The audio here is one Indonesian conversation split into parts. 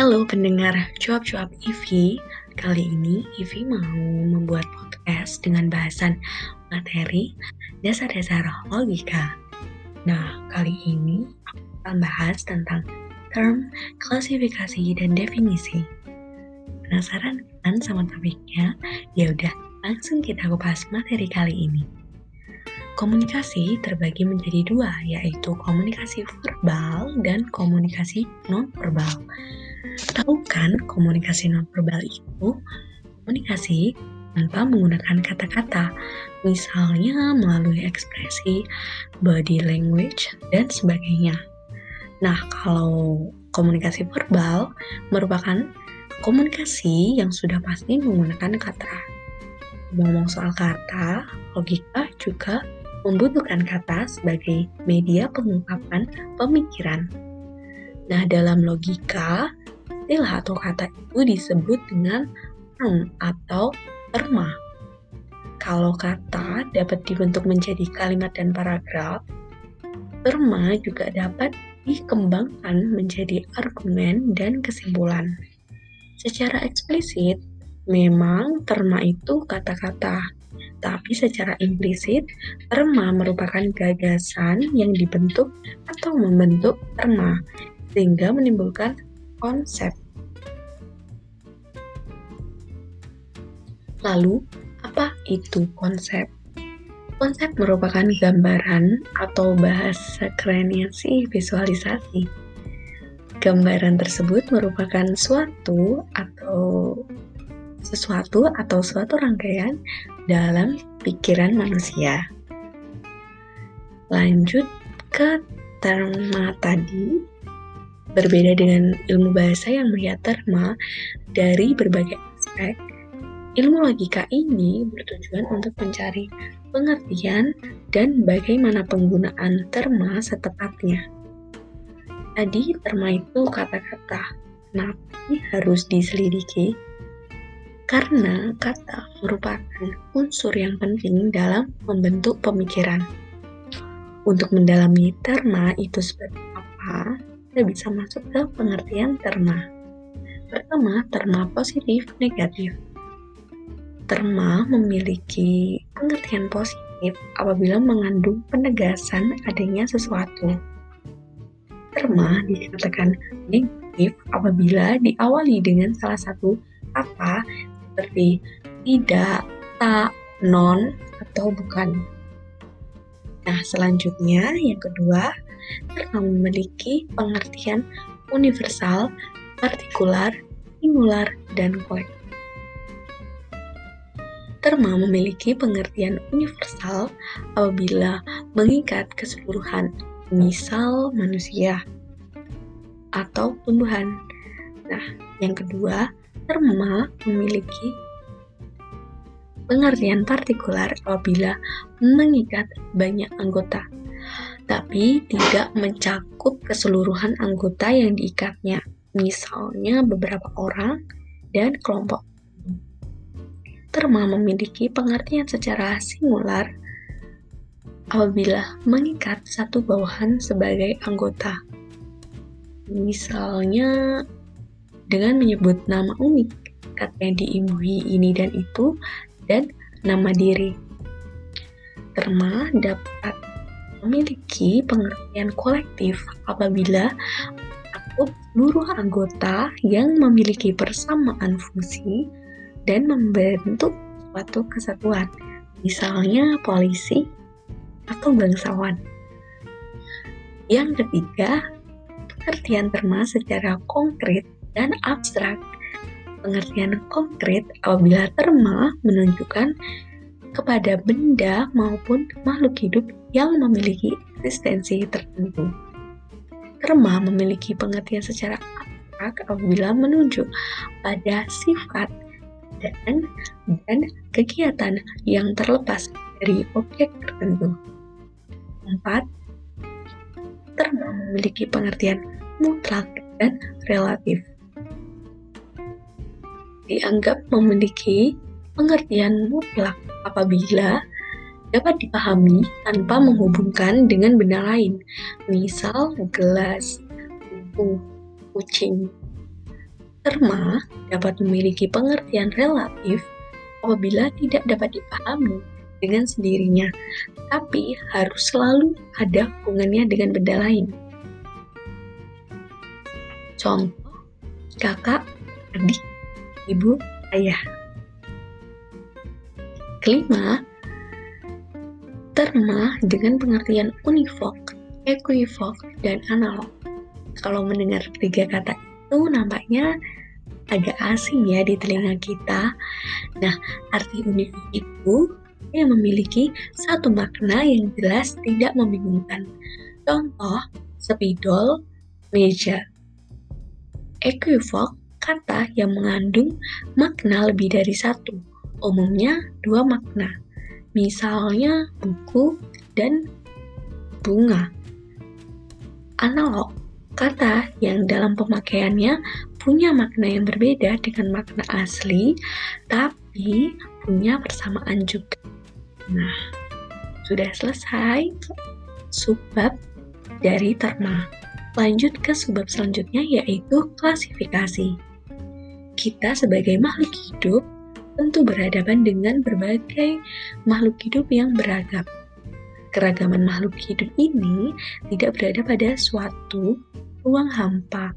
Halo pendengar cuap-cuap Ivi, kali ini Ivi mau membuat podcast dengan bahasan materi dasar-dasar logika. Nah, kali ini aku akan bahas tentang term, klasifikasi, dan definisi. Penasaran kan sama topiknya? Ya udah, langsung kita kupas materi kali ini. Komunikasi terbagi menjadi dua, yaitu komunikasi verbal dan komunikasi non-verbal. Tahu kan komunikasi nonverbal itu komunikasi tanpa menggunakan kata-kata, misalnya melalui ekspresi, body language, dan sebagainya. Nah, kalau komunikasi verbal merupakan komunikasi yang sudah pasti menggunakan kata. Ngomong soal kata, logika juga membutuhkan kata sebagai media pengungkapan pemikiran. Nah, dalam logika, istilah atau kata itu disebut dengan term atau terma. Kalau kata dapat dibentuk menjadi kalimat dan paragraf, terma juga dapat dikembangkan menjadi argumen dan kesimpulan. Secara eksplisit, memang terma itu kata-kata, tapi secara implisit, terma merupakan gagasan yang dibentuk atau membentuk terma, sehingga menimbulkan konsep. Lalu, apa itu konsep? Konsep merupakan gambaran atau bahasa kerennya sih visualisasi. Gambaran tersebut merupakan suatu atau sesuatu atau suatu rangkaian dalam pikiran manusia. Lanjut ke terma tadi, berbeda dengan ilmu bahasa yang melihat terma dari berbagai aspek, Ilmu logika ini bertujuan untuk mencari pengertian dan bagaimana penggunaan terma setepatnya. Tadi terma itu kata-kata, tapi harus diselidiki karena kata merupakan unsur yang penting dalam membentuk pemikiran. Untuk mendalami terma itu seperti apa, kita bisa masuk ke pengertian terma. Pertama, terma positif negatif terma memiliki pengertian positif apabila mengandung penegasan adanya sesuatu. Terma dikatakan negatif apabila diawali dengan salah satu kata seperti tidak, tak, non, atau bukan. Nah, selanjutnya yang kedua, terma memiliki pengertian universal, partikular, singular, dan kolektif. Terma memiliki pengertian universal apabila mengikat keseluruhan, misal manusia atau tumbuhan. Nah, yang kedua, terma memiliki pengertian partikular apabila mengikat banyak anggota, tapi tidak mencakup keseluruhan anggota yang diikatnya, misalnya beberapa orang dan kelompok terma memiliki pengertian secara singular apabila mengikat satu bawahan sebagai anggota. Misalnya dengan menyebut nama unik, kata yang diimbuhi ini dan itu, dan nama diri. Terma dapat memiliki pengertian kolektif apabila aku seluruh anggota yang memiliki persamaan fungsi dan membentuk suatu kesatuan, misalnya polisi atau bangsawan. Yang ketiga, pengertian terma secara konkret dan abstrak. Pengertian konkret apabila terma menunjukkan kepada benda maupun makhluk hidup yang memiliki eksistensi tertentu. Terma memiliki pengertian secara abstrak apabila menunjuk pada sifat keadaan dan kegiatan yang terlepas dari objek tertentu. 4. Terma memiliki pengertian mutlak dan relatif. Dianggap memiliki pengertian mutlak apabila dapat dipahami tanpa menghubungkan dengan benda lain, misal gelas, buku, kucing. Terma dapat memiliki pengertian relatif apabila tidak dapat dipahami dengan sendirinya, tapi harus selalu ada hubungannya dengan benda lain. Contoh, kakak, adik, ibu, ayah. Kelima, terma dengan pengertian univok, equivok, dan analog. Kalau mendengar tiga kata itu nampaknya agak asing ya di telinga kita. Nah, arti univok itu yang memiliki satu makna yang jelas tidak membingungkan. Contoh, spidol, meja. Equivok kata yang mengandung makna lebih dari satu, umumnya dua makna misalnya buku dan bunga. Analog, kata yang dalam pemakaiannya punya makna yang berbeda dengan makna asli, tapi punya persamaan juga. Nah, sudah selesai subbab dari terma. Lanjut ke subbab selanjutnya yaitu klasifikasi. Kita sebagai makhluk hidup tentu berhadapan dengan berbagai makhluk hidup yang beragam. Keragaman makhluk hidup ini tidak berada pada suatu ruang hampa,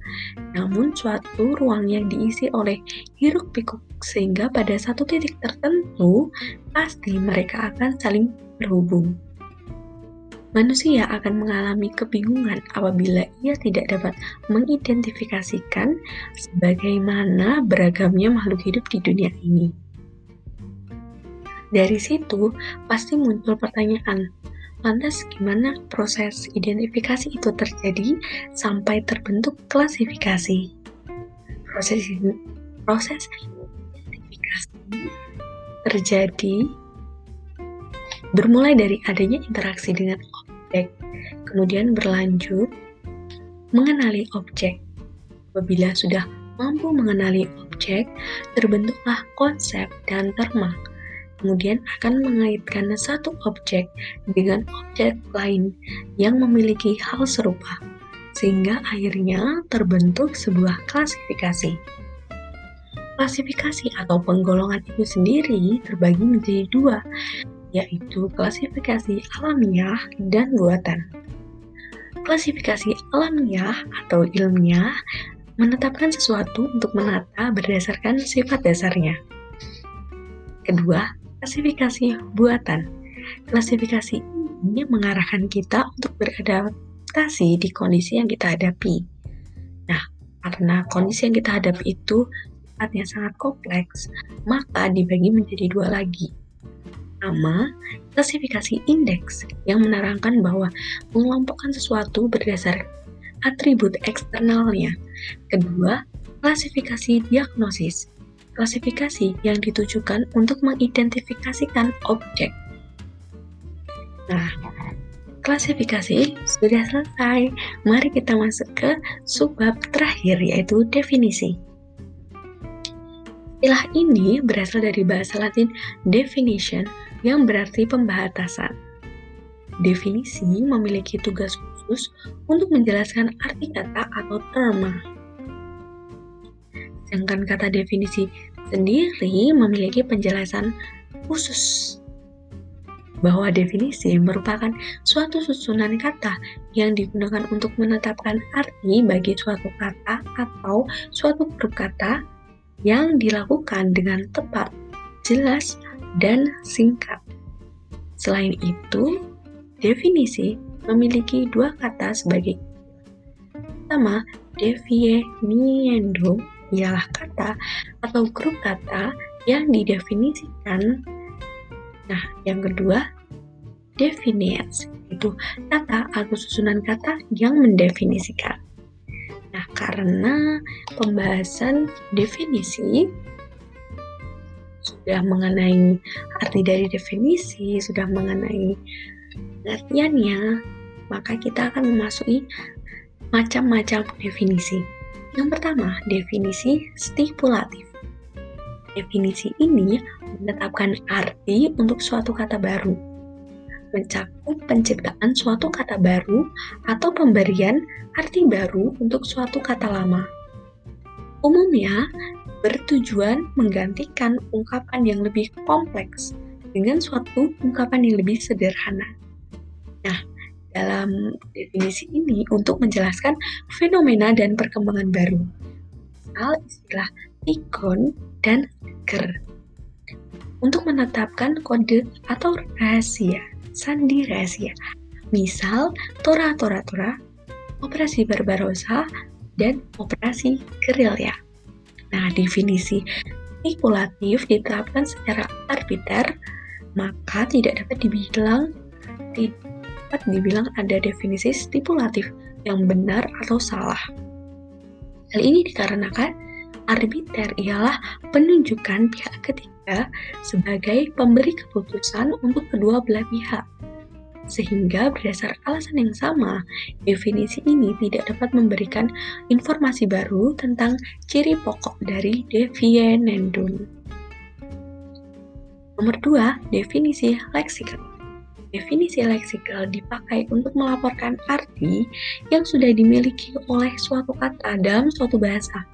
namun suatu ruang yang diisi oleh hiruk-pikuk sehingga pada satu titik tertentu pasti mereka akan saling berhubung. Manusia akan mengalami kebingungan apabila ia tidak dapat mengidentifikasikan sebagaimana beragamnya makhluk hidup di dunia ini. Dari situ pasti muncul pertanyaan, lantas gimana proses identifikasi itu terjadi sampai terbentuk klasifikasi? Proses proses identifikasi terjadi bermulai dari adanya interaksi dengan objek, kemudian berlanjut mengenali objek. Apabila sudah mampu mengenali objek, terbentuklah konsep dan terma kemudian akan mengaitkan satu objek dengan objek lain yang memiliki hal serupa, sehingga akhirnya terbentuk sebuah klasifikasi. Klasifikasi atau penggolongan itu sendiri terbagi menjadi dua, yaitu klasifikasi alamiah dan buatan. Klasifikasi alamiah atau ilmiah menetapkan sesuatu untuk menata berdasarkan sifat dasarnya. Kedua, Klasifikasi buatan. Klasifikasi ini mengarahkan kita untuk beradaptasi di kondisi yang kita hadapi. Nah, karena kondisi yang kita hadapi itu sifatnya sangat kompleks, maka dibagi menjadi dua lagi. Pertama, klasifikasi indeks yang menerangkan bahwa mengelompokkan sesuatu berdasar atribut eksternalnya. Kedua, klasifikasi diagnosis klasifikasi yang ditujukan untuk mengidentifikasikan objek. Nah, klasifikasi sudah selesai. Mari kita masuk ke subbab terakhir yaitu definisi. Istilah ini berasal dari bahasa Latin definition yang berarti pembatasan. Definisi memiliki tugas khusus untuk menjelaskan arti kata atau terma Sedangkan kata definisi sendiri memiliki penjelasan khusus bahwa definisi merupakan suatu susunan kata yang digunakan untuk menetapkan arti bagi suatu kata atau suatu grup kata yang dilakukan dengan tepat, jelas, dan singkat. Selain itu, definisi memiliki dua kata sebagai pertama, definiendo ialah kata atau grup kata yang didefinisikan. Nah, yang kedua, definitions, itu kata atau susunan kata yang mendefinisikan. Nah, karena pembahasan definisi sudah mengenai arti dari definisi, sudah mengenai pengertiannya, maka kita akan memasuki macam-macam definisi. Yang pertama, definisi stipulatif. Definisi ini menetapkan arti untuk suatu kata baru, mencakup penciptaan suatu kata baru atau pemberian arti baru untuk suatu kata lama. Umumnya, bertujuan menggantikan ungkapan yang lebih kompleks dengan suatu ungkapan yang lebih sederhana. Nah, dalam definisi ini untuk menjelaskan fenomena dan perkembangan baru. Misal istilah ikon dan ger. Untuk menetapkan kode atau rahasia, sandi rahasia. Misal Tora Tora Tora, Operasi Barbarossa, dan Operasi Gerilya. Nah, definisi manipulatif diterapkan secara arbiter, maka tidak dapat dibilang tidak dapat dibilang ada definisi stipulatif yang benar atau salah. Hal ini dikarenakan arbiter ialah penunjukan pihak ketiga sebagai pemberi keputusan untuk kedua belah pihak. Sehingga berdasar alasan yang sama, definisi ini tidak dapat memberikan informasi baru tentang ciri pokok dari defienendum. Nomor 2, definisi leksikal. Definisi leksikal dipakai untuk melaporkan arti yang sudah dimiliki oleh suatu kata dalam suatu bahasa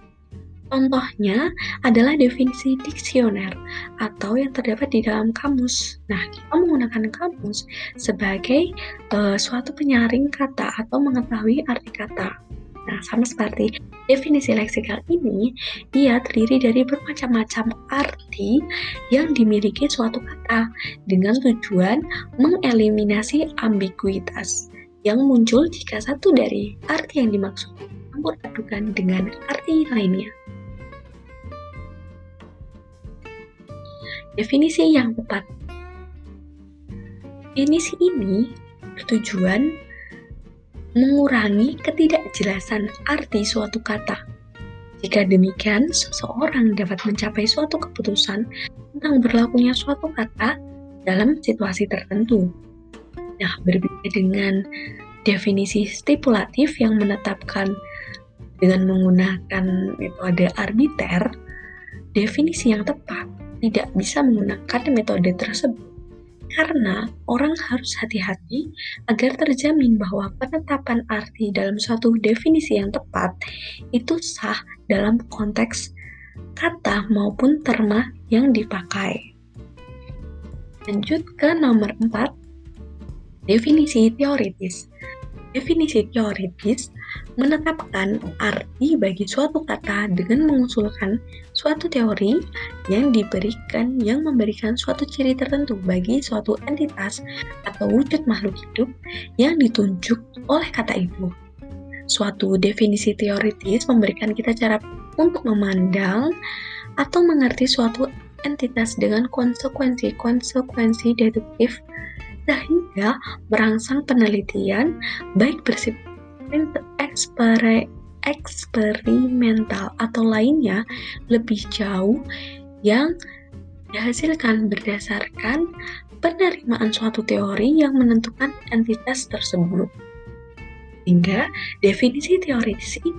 Contohnya adalah definisi diksioner atau yang terdapat di dalam kamus. Nah, kita menggunakan kamus sebagai uh, suatu penyaring kata atau mengetahui arti kata. Nah, sama seperti definisi leksikal ini, ia terdiri dari bermacam-macam arti yang dimiliki suatu kata dengan tujuan mengeliminasi ambiguitas yang muncul jika satu dari arti yang dimaksud campur adukan dengan arti lainnya. Definisi yang tepat. Definisi ini bertujuan mengurangi ketidakjelasan arti suatu kata. Jika demikian, seseorang dapat mencapai suatu keputusan tentang berlakunya suatu kata dalam situasi tertentu. Nah, berbeda dengan definisi stipulatif yang menetapkan dengan menggunakan metode arbiter, definisi yang tepat tidak bisa menggunakan metode tersebut karena orang harus hati-hati agar terjamin bahwa penetapan arti dalam suatu definisi yang tepat itu sah dalam konteks kata maupun terma yang dipakai. Lanjut ke nomor 4, definisi teoritis. Definisi teoritis menetapkan arti bagi suatu kata dengan mengusulkan suatu teori yang diberikan yang memberikan suatu ciri tertentu bagi suatu entitas atau wujud makhluk hidup yang ditunjuk oleh kata itu. Suatu definisi teoritis memberikan kita cara untuk memandang atau mengerti suatu entitas dengan konsekuensi-konsekuensi deduktif sehingga merangsang penelitian baik bersifat eksperimental atau lainnya lebih jauh yang dihasilkan berdasarkan penerimaan suatu teori yang menentukan entitas tersebut. Hingga definisi teoritis ini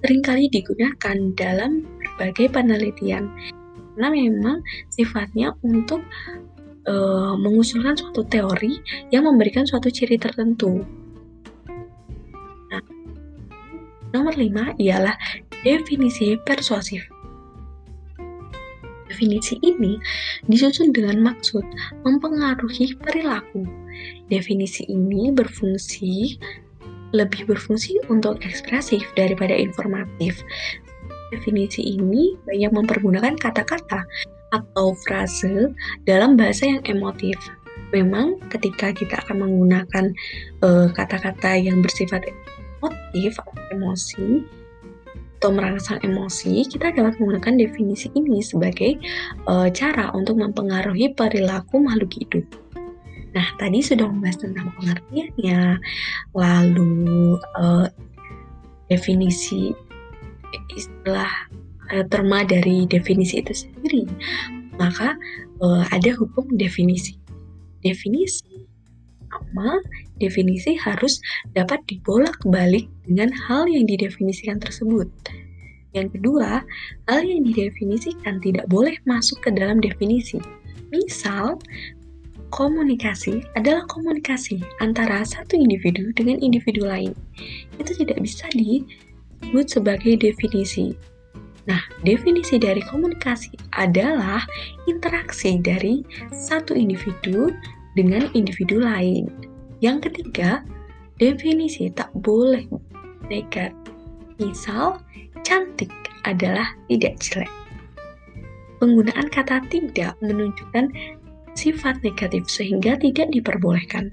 sering kali digunakan dalam berbagai penelitian karena memang sifatnya untuk uh, mengusulkan suatu teori yang memberikan suatu ciri tertentu. Nah, nomor lima ialah definisi persuasif. Definisi ini disusun dengan maksud mempengaruhi perilaku. Definisi ini berfungsi lebih berfungsi untuk ekspresif daripada informatif. Definisi ini banyak mempergunakan kata-kata atau frase dalam bahasa yang emotif. Memang ketika kita akan menggunakan eh, kata-kata uh, yang bersifat emotif atau emosi atau merangsang emosi, kita dapat menggunakan definisi ini sebagai uh, cara untuk mempengaruhi perilaku makhluk hidup. Nah, tadi sudah membahas tentang pengertiannya, lalu uh, definisi istilah uh, terma dari definisi itu sendiri, maka uh, ada hukum definisi. Definisi sama definisi harus dapat dibolak-balik dengan hal yang didefinisikan tersebut. Yang kedua, hal yang didefinisikan tidak boleh masuk ke dalam definisi. Misal, komunikasi adalah komunikasi antara satu individu dengan individu lain. Itu tidak bisa disebut sebagai definisi. Nah, definisi dari komunikasi adalah interaksi dari satu individu dengan individu lain. Yang ketiga, definisi tak boleh negatif. Misal, cantik adalah tidak jelek. Penggunaan kata tidak menunjukkan sifat negatif sehingga tidak diperbolehkan.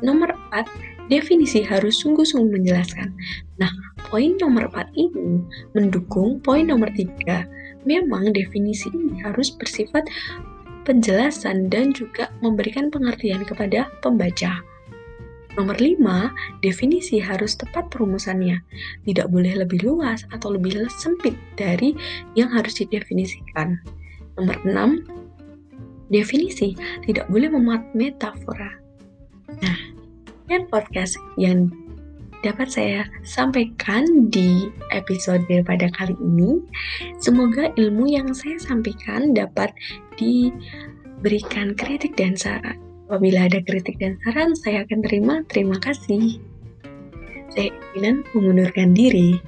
Nomor 4, definisi harus sungguh-sungguh menjelaskan. Nah, poin nomor 4 ini mendukung poin nomor 3. Memang definisi ini harus bersifat penjelasan dan juga memberikan pengertian kepada pembaca. Nomor 5, definisi harus tepat perumusannya. Tidak boleh lebih luas atau lebih sempit dari yang harus didefinisikan. Nomor 6, definisi tidak boleh memuat metafora. Nah, dan podcast yang dapat saya sampaikan di episode pada kali ini. Semoga ilmu yang saya sampaikan dapat diberikan kritik dan saran. Apabila ada kritik dan saran, saya akan terima. Terima kasih. Saya ingin mengundurkan diri.